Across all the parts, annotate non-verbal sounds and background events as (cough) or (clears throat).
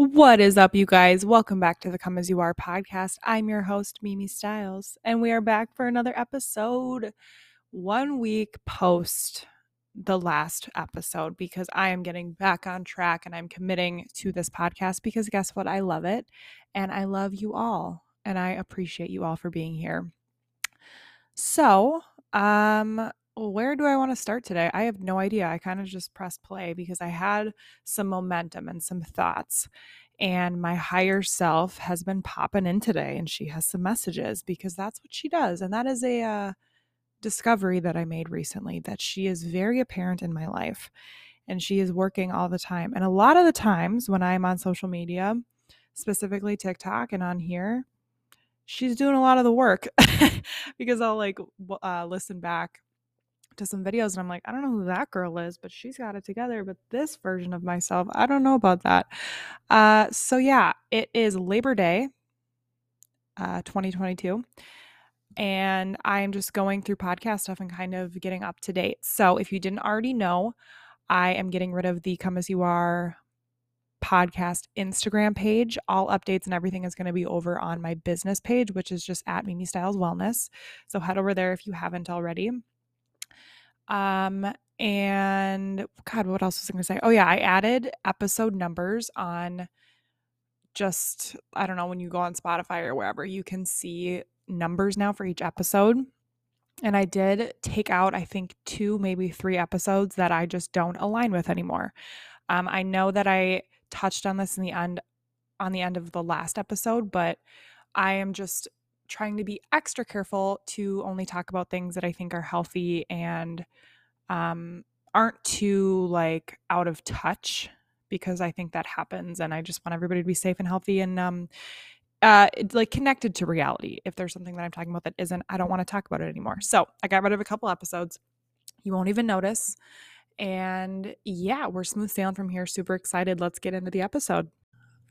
What is up, you guys? Welcome back to the Come As You Are podcast. I'm your host, Mimi Stiles, and we are back for another episode one week post the last episode because I am getting back on track and I'm committing to this podcast because guess what? I love it and I love you all and I appreciate you all for being here. So, um, where do I want to start today? I have no idea. I kind of just pressed play because I had some momentum and some thoughts. And my higher self has been popping in today and she has some messages because that's what she does. And that is a uh, discovery that I made recently that she is very apparent in my life and she is working all the time. And a lot of the times when I'm on social media, specifically TikTok and on here, she's doing a lot of the work (laughs) because I'll like uh, listen back to some videos and I'm like, I don't know who that girl is, but she's got it together. But this version of myself, I don't know about that. Uh, so yeah, it is Labor Day, uh, 2022. And I'm just going through podcast stuff and kind of getting up to date. So if you didn't already know, I am getting rid of the Come As You Are podcast Instagram page. All updates and everything is going to be over on my business page, which is just at Mimi Stiles Wellness. So head over there if you haven't already. Um, and God, what else was I going to say? Oh, yeah, I added episode numbers on just, I don't know, when you go on Spotify or wherever, you can see numbers now for each episode. And I did take out, I think, two, maybe three episodes that I just don't align with anymore. Um, I know that I touched on this in the end, on the end of the last episode, but I am just trying to be extra careful to only talk about things that I think are healthy and um, aren't too like out of touch because I think that happens and I just want everybody to be safe and healthy and um uh like connected to reality. If there's something that I'm talking about that isn't, I don't want to talk about it anymore. So I got rid of a couple episodes. You won't even notice. And yeah, we're smooth sailing from here. Super excited. Let's get into the episode.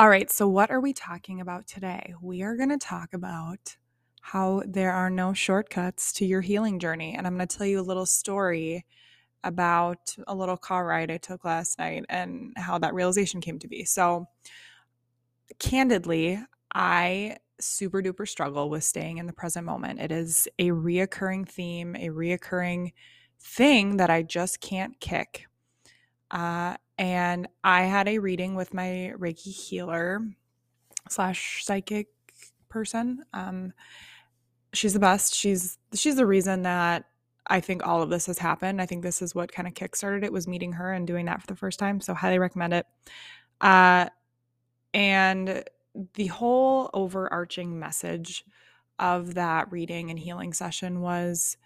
All right, so what are we talking about today? We are going to talk about how there are no shortcuts to your healing journey. And I'm going to tell you a little story about a little car ride I took last night and how that realization came to be. So, candidly, I super duper struggle with staying in the present moment. It is a reoccurring theme, a reoccurring thing that I just can't kick. Uh, and I had a reading with my Reiki healer slash psychic person. Um, she's the best. She's she's the reason that I think all of this has happened. I think this is what kind of kickstarted it was meeting her and doing that for the first time. So highly recommend it. Uh, and the whole overarching message of that reading and healing session was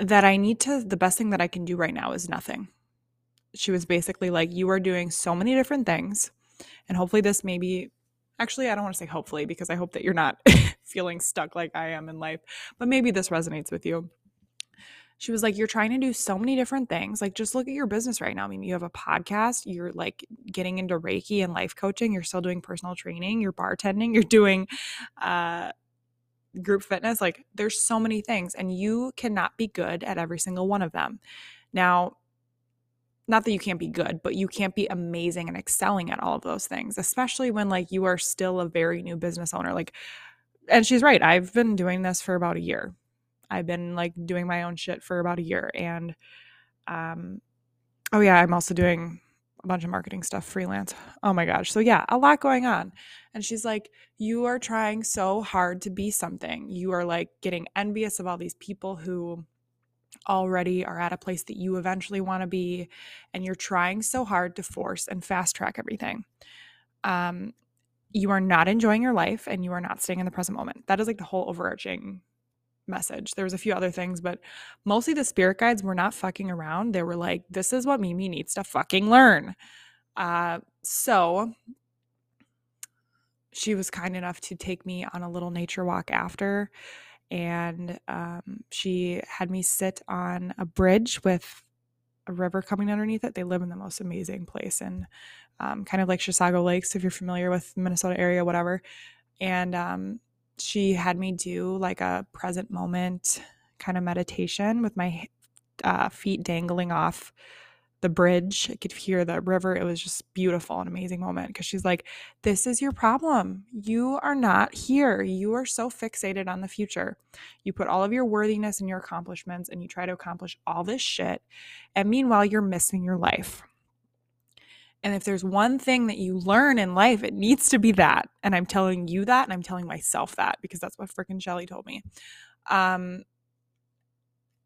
that I need to the best thing that I can do right now is nothing. She was basically like you are doing so many different things and hopefully this maybe actually I don't want to say hopefully because I hope that you're not (laughs) feeling stuck like I am in life, but maybe this resonates with you. She was like, You're trying to do so many different things. Like, just look at your business right now. I mean, you have a podcast, you're like getting into Reiki and life coaching, you're still doing personal training, you're bartending, you're doing uh, group fitness. Like, there's so many things, and you cannot be good at every single one of them. Now, not that you can't be good, but you can't be amazing and excelling at all of those things, especially when like you are still a very new business owner. Like, and she's right. I've been doing this for about a year. I've been like doing my own shit for about a year. And um oh yeah, I'm also doing a bunch of marketing stuff freelance. Oh my gosh. So yeah, a lot going on. And she's like, "You are trying so hard to be something. You are like getting envious of all these people who already are at a place that you eventually want to be and you're trying so hard to force and fast track everything. Um you are not enjoying your life and you are not staying in the present moment. That is like the whole overarching message. There was a few other things, but mostly the spirit guides were not fucking around. They were like, this is what Mimi needs to fucking learn. Uh, so she was kind enough to take me on a little nature walk after. And um, she had me sit on a bridge with a river coming underneath it. They live in the most amazing place and um, kind of like Chisago Lakes, if you're familiar with Minnesota area, whatever. And um, she had me do like a present moment kind of meditation with my uh, feet dangling off the bridge. I could hear the river. It was just beautiful, an amazing moment because she's like, This is your problem. You are not here. You are so fixated on the future. You put all of your worthiness and your accomplishments and you try to accomplish all this shit. And meanwhile, you're missing your life. And if there's one thing that you learn in life, it needs to be that. And I'm telling you that, and I'm telling myself that because that's what freaking Shelly told me. Um,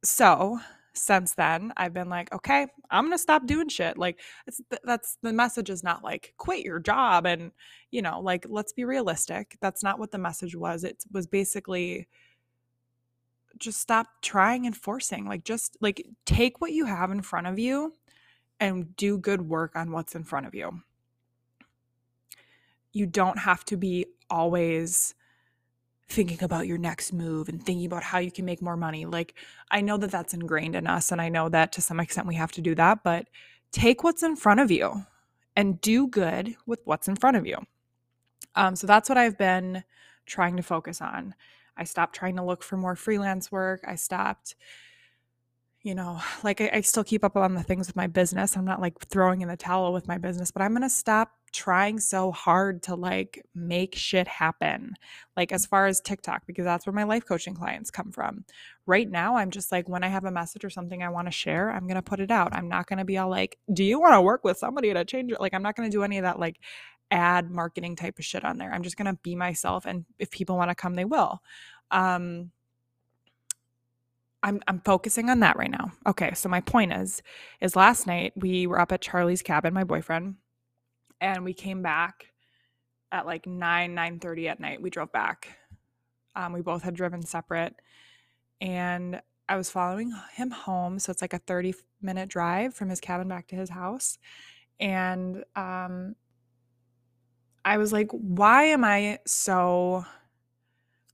so since then i've been like okay i'm gonna stop doing shit. Like it's that's the message is not like quit your job and you know like let's be realistic. That's not what the message was. It was basically just stop trying and forcing. Like just like take what you have in front of you and do good work on what's in front of you. You don't have to be always thinking about your next move and thinking about how you can make more money. Like, I know that that's ingrained in us, and I know that to some extent we have to do that, but take what's in front of you and do good with what's in front of you. Um, so that's what I've been trying to focus on. I stopped trying to look for more freelance work. I stopped you know, (sighs) like I, I, still keep up on the things with my business. I'm not like throwing in the towel with my business, but I'm going to stop trying so hard to like make shit happen. Like as far as TikTok, because that's where my life coaching clients come from. Right now, I'm just like, when I have a message or something I want to share, I'm going to put it out. I'm not going to be all like, do you want to work with somebody to change it? Like, I'm not going to do any of that like ad marketing type of shit on there. I'm just going to be myself. And if people want to come, they will. Um, I'm I'm focusing on that right now. Okay, so my point is is last night we were up at Charlie's cabin, my boyfriend, and we came back at like 9 9:30 at night. We drove back. Um, we both had driven separate and I was following him home, so it's like a 30 minute drive from his cabin back to his house. And um I was like, why am I so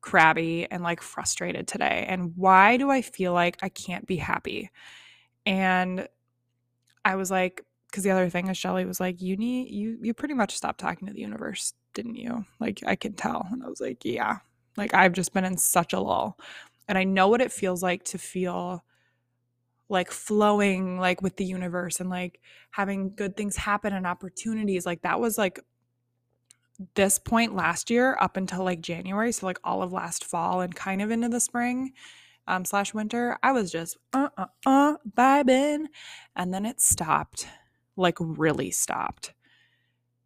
crabby and like frustrated today? And why do I feel like I can't be happy? And I was like, because the other thing is Shelly was like, you need you you pretty much stopped talking to the universe, didn't you? Like I can tell. And I was like, yeah. Like I've just been in such a lull. And I know what it feels like to feel like flowing like with the universe and like having good things happen and opportunities. Like that was like this point last year up until like January, so like all of last fall and kind of into the spring um, slash winter, I was just uh uh uh vibing, and then it stopped, like really stopped.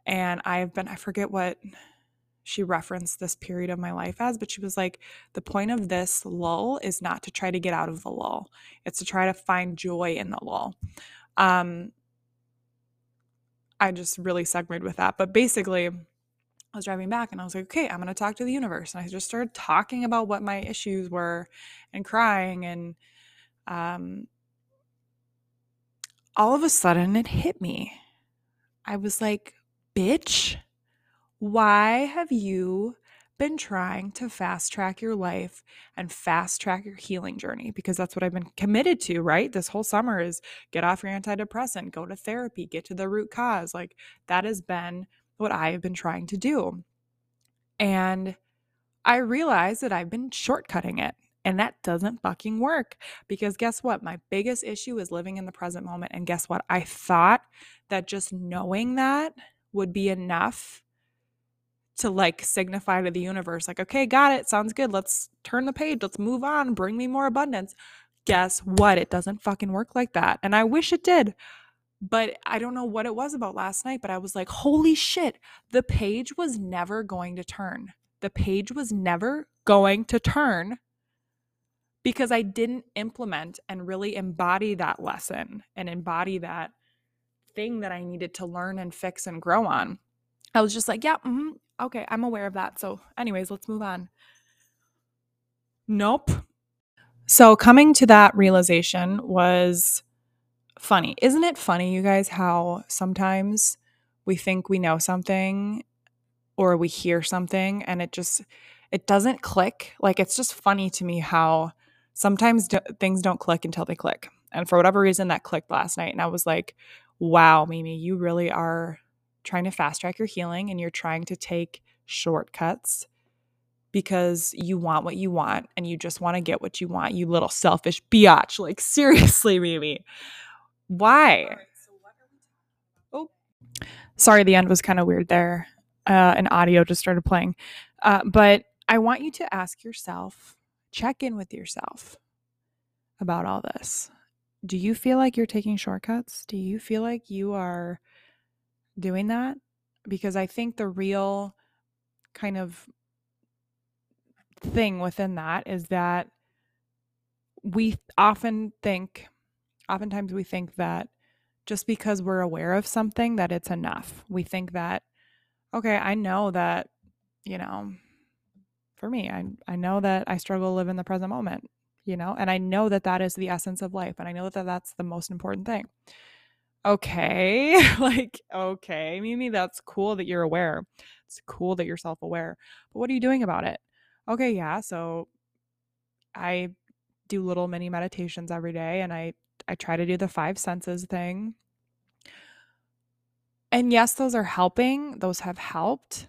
And I've been I forget what she referenced this period of my life as, but she was like, the point of this lull is not to try to get out of the lull; it's to try to find joy in the lull. Um, I just really segued with that, but basically I was driving back and I was like, okay, I'm going to talk to the universe. And I just started talking about what my issues were and crying. And um, all of a sudden it hit me. I was like, bitch, why have you been trying to fast track your life and fast track your healing journey? Because that's what I've been committed to, right? This whole summer is get off your antidepressant, go to therapy, get to the root cause. Like that has been what I have been trying to do. And I realized that I've been shortcutting it. And that doesn't fucking work because guess what? My biggest issue is living in the present moment. And guess what? I thought that just knowing that would be enough to like signify to the universe, like, okay, got it. Sounds good. Let's turn the page. Let's move on. Bring me more abundance. Guess what? It doesn't fucking work like that. And I wish it did. But I don't know what it was about last night, but I was like, holy shit, the page was never going to turn. The page was never going to turn because I didn't implement and really embody that lesson and embody that thing that I needed to learn and fix and grow on. I was just like, yeah, mm-hmm, okay, I'm aware of that. So, anyways, let's move on. Nope. So, coming to that realization was funny. Isn't it funny, you guys, how sometimes we think we know something or we hear something and it just it doesn't click. Like it's just funny to me how sometimes things don't click until they click. And for whatever reason that clicked last night and I was like, "Wow, Mimi, you really are trying to fast track your healing and you're trying to take shortcuts because you want what you want and you just want to get what you want, you little selfish biatch. Like (laughs) seriously, Mimi. Why? Oh, Sorry, the end was kind of weird there. Uh, and audio just started playing. Uh, but I want you to ask yourself, check in with yourself about all this. Do you feel like you're taking shortcuts? Do you feel like you are doing that? Because I think the real kind of thing within that is that we often think, oftentimes we think that just because we're aware of something that it's enough. We think that, okay, I know that, you know, for me, I, I know that I struggle to live in the present moment, you know, and I know that that is the essence of life. And I know that that's the most important thing. Okay. (laughs) like, okay, Mimi, that's cool that you're aware. It's cool that you're self aware. But what are you doing about it? Okay, yeah. So I do little mini meditations every day and I I try to do the five senses thing. And yes, those are helping. Those have helped.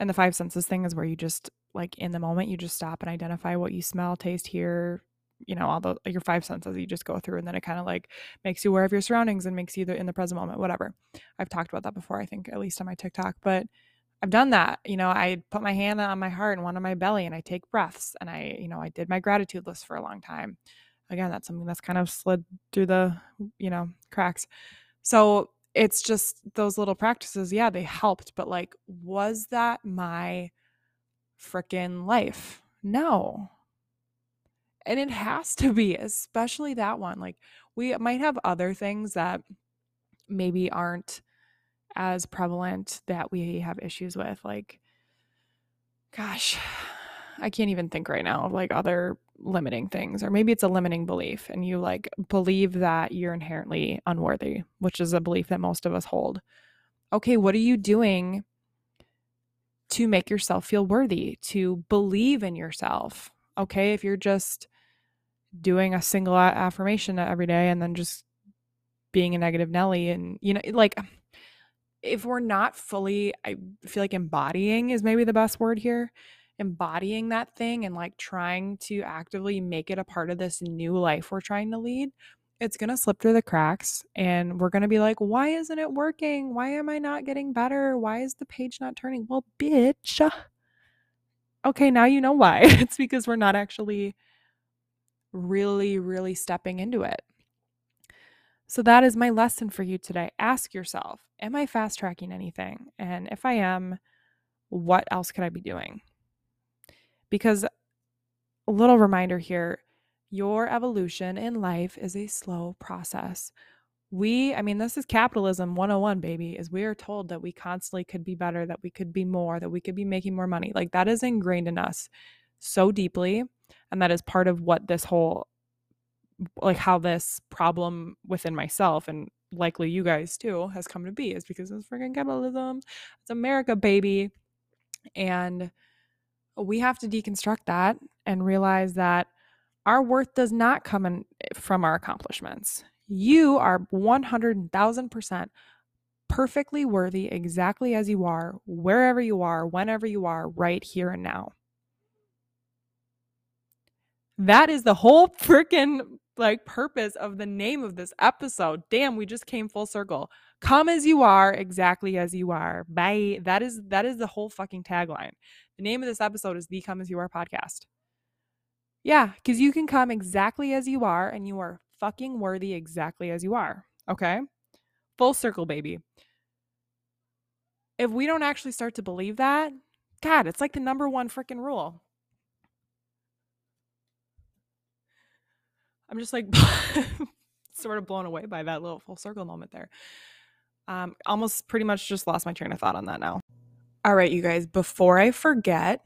And the five senses thing is where you just like in the moment you just stop and identify what you smell, taste, hear, you know, all the your five senses you just go through and then it kind of like makes you aware of your surroundings and makes you in the present moment, whatever. I've talked about that before, I think, at least on my TikTok. But I've done that. You know, I put my hand on my heart and one on my belly and I take breaths and I, you know, I did my gratitude list for a long time. Again, that's something that's kind of slid through the, you know, cracks. So it's just those little practices. Yeah, they helped, but like, was that my freaking life? No. And it has to be, especially that one. Like, we might have other things that maybe aren't as prevalent that we have issues with like gosh i can't even think right now of like other limiting things or maybe it's a limiting belief and you like believe that you're inherently unworthy which is a belief that most of us hold. Okay what are you doing to make yourself feel worthy to believe in yourself? Okay if you're just doing a single affirmation every day and then just being a negative nelly and you know like if we're not fully, I feel like embodying is maybe the best word here, embodying that thing and like trying to actively make it a part of this new life we're trying to lead, it's going to slip through the cracks and we're going to be like, why isn't it working? Why am I not getting better? Why is the page not turning? Well, bitch. Okay, now you know why. (laughs) it's because we're not actually really, really stepping into it. So, that is my lesson for you today. Ask yourself Am I fast tracking anything? And if I am, what else could I be doing? Because a little reminder here your evolution in life is a slow process. We, I mean, this is capitalism 101, baby, is we are told that we constantly could be better, that we could be more, that we could be making more money. Like that is ingrained in us so deeply. And that is part of what this whole like how this problem within myself and likely you guys too has come to be is because of freaking capitalism. It's America, baby. And we have to deconstruct that and realize that our worth does not come in, eh, from our accomplishments. You are 100,000% perfectly worthy exactly as you are, wherever you are, whenever you are, right here and now. That is the whole (laughs) freaking like purpose of the name of this episode. Damn, we just came full circle. Come as you are, exactly as you are. Bye. That is that is the whole fucking tagline. The name of this episode is the Come As You Are podcast. Yeah, because you can come exactly as you are and you are fucking worthy exactly as you are. Okay? Full circle, baby. If we don't actually start to believe that, God, it's like the number one freaking rule. I'm just like (laughs) sort of blown away by that little full circle moment there. Um, almost pretty much just lost my train of thought on that now. All right, you guys, before I forget,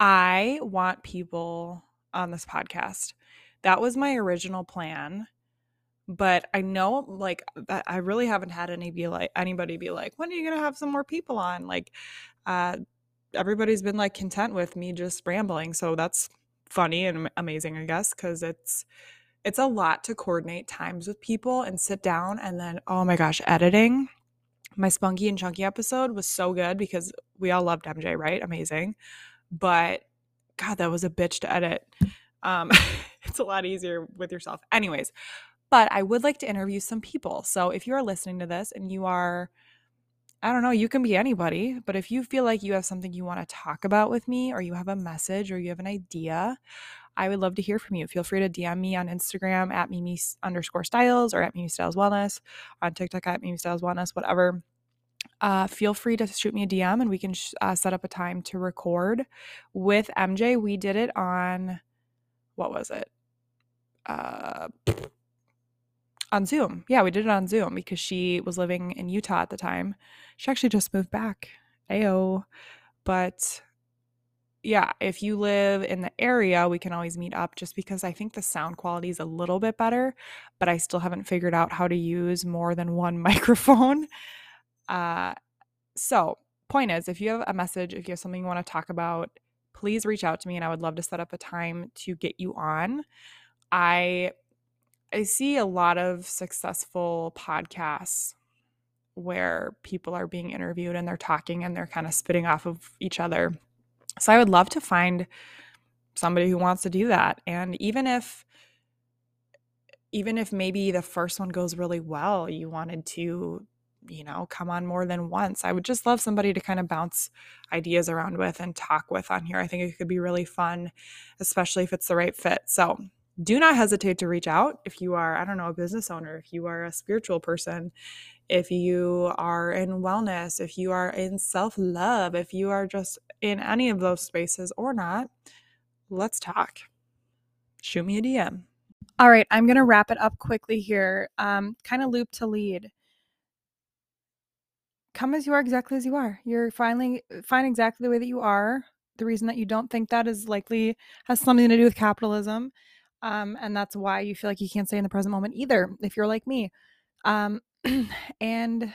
I want people on this podcast. That was my original plan. But I know like I really haven't had any be like anybody be like, when are you gonna have some more people on? Like uh everybody's been like content with me just rambling. So that's funny and amazing, I guess, because it's it's a lot to coordinate times with people and sit down and then oh my gosh, editing. My Spunky and Chunky episode was so good because we all loved MJ, right? Amazing. But God, that was a bitch to edit. Um, (laughs) it's a lot easier with yourself. Anyways, but I would like to interview some people. So if you are listening to this and you are I don't know, you can be anybody, but if you feel like you have something you want to talk about with me, or you have a message, or you have an idea, I would love to hear from you. Feel free to DM me on Instagram at Mimi underscore stiles or at Mimi Stiles Wellness, on TikTok at Mimi Stiles Wellness, whatever. Uh, feel free to shoot me a DM and we can sh- uh, set up a time to record. With MJ, we did it on, what was it? Uh, on Zoom. Yeah, we did it on Zoom because she was living in Utah at the time. She actually just moved back. Ayo. But yeah, if you live in the area, we can always meet up just because I think the sound quality is a little bit better, but I still haven't figured out how to use more than one (laughs) microphone. Uh, so, point is, if you have a message, if you have something you want to talk about, please reach out to me and I would love to set up a time to get you on. I I see a lot of successful podcasts where people are being interviewed and they're talking and they're kind of spitting off of each other. So I would love to find somebody who wants to do that. And even if even if maybe the first one goes really well, you wanted to, you know, come on more than once. I would just love somebody to kind of bounce ideas around with and talk with on here. I think it could be really fun, especially if it's the right fit. So, do not hesitate to reach out if you are, I don't know, a business owner, if you are a spiritual person, if you are in wellness, if you are in self love, if you are just in any of those spaces or not, let's talk. Shoot me a DM. All right, I'm going to wrap it up quickly here. Um, kind of loop to lead. Come as you are, exactly as you are. You're finally fine exactly the way that you are. The reason that you don't think that is likely has something to do with capitalism. Um, and that's why you feel like you can't stay in the present moment either, if you're like me. Um, (clears throat) and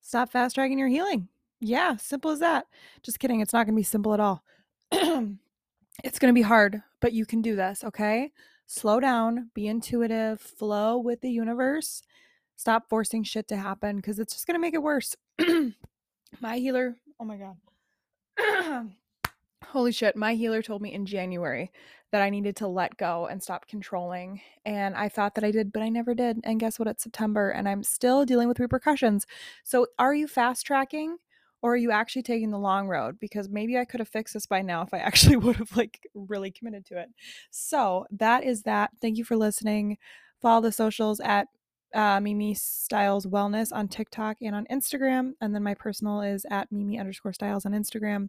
stop fast tracking your healing. Yeah, simple as that. Just kidding. It's not going to be simple at all. (clears throat) it's going to be hard, but you can do this, okay? Slow down, be intuitive, flow with the universe. Stop forcing shit to happen because it's just going to make it worse. (clears throat) my healer, oh my God. Holy shit, my healer told me in January that I needed to let go and stop controlling. And I thought that I did, but I never did. And guess what? It's September and I'm still dealing with repercussions. So are you fast tracking? Or are you actually taking the long road? Because maybe I could have fixed this by now if I (laughs) actually would have like really committed to it. So that is that. Thank you for listening. Follow the socials at uh, Mimi Stiles Wellness on TikTok and on Instagram. And then my personal is at Mimi underscore Stiles on Instagram.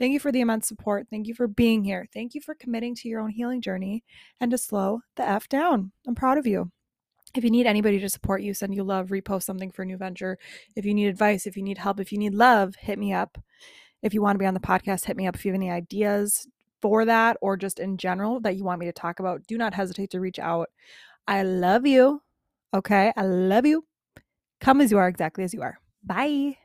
Thank you for the immense support. Thank you for being here. Thank you for committing to your own healing journey and to slow the F down. I'm proud of you. If you need anybody to support you, send you love, repost something for a new venture. If you need advice, if you need help, if you need love, hit me up. If you want to be on the podcast, hit me up. If you have any ideas for that or just in general that you want me to talk about, do not hesitate to reach out. I love you. Okay. I love you. Come as you are, exactly as you are. Bye.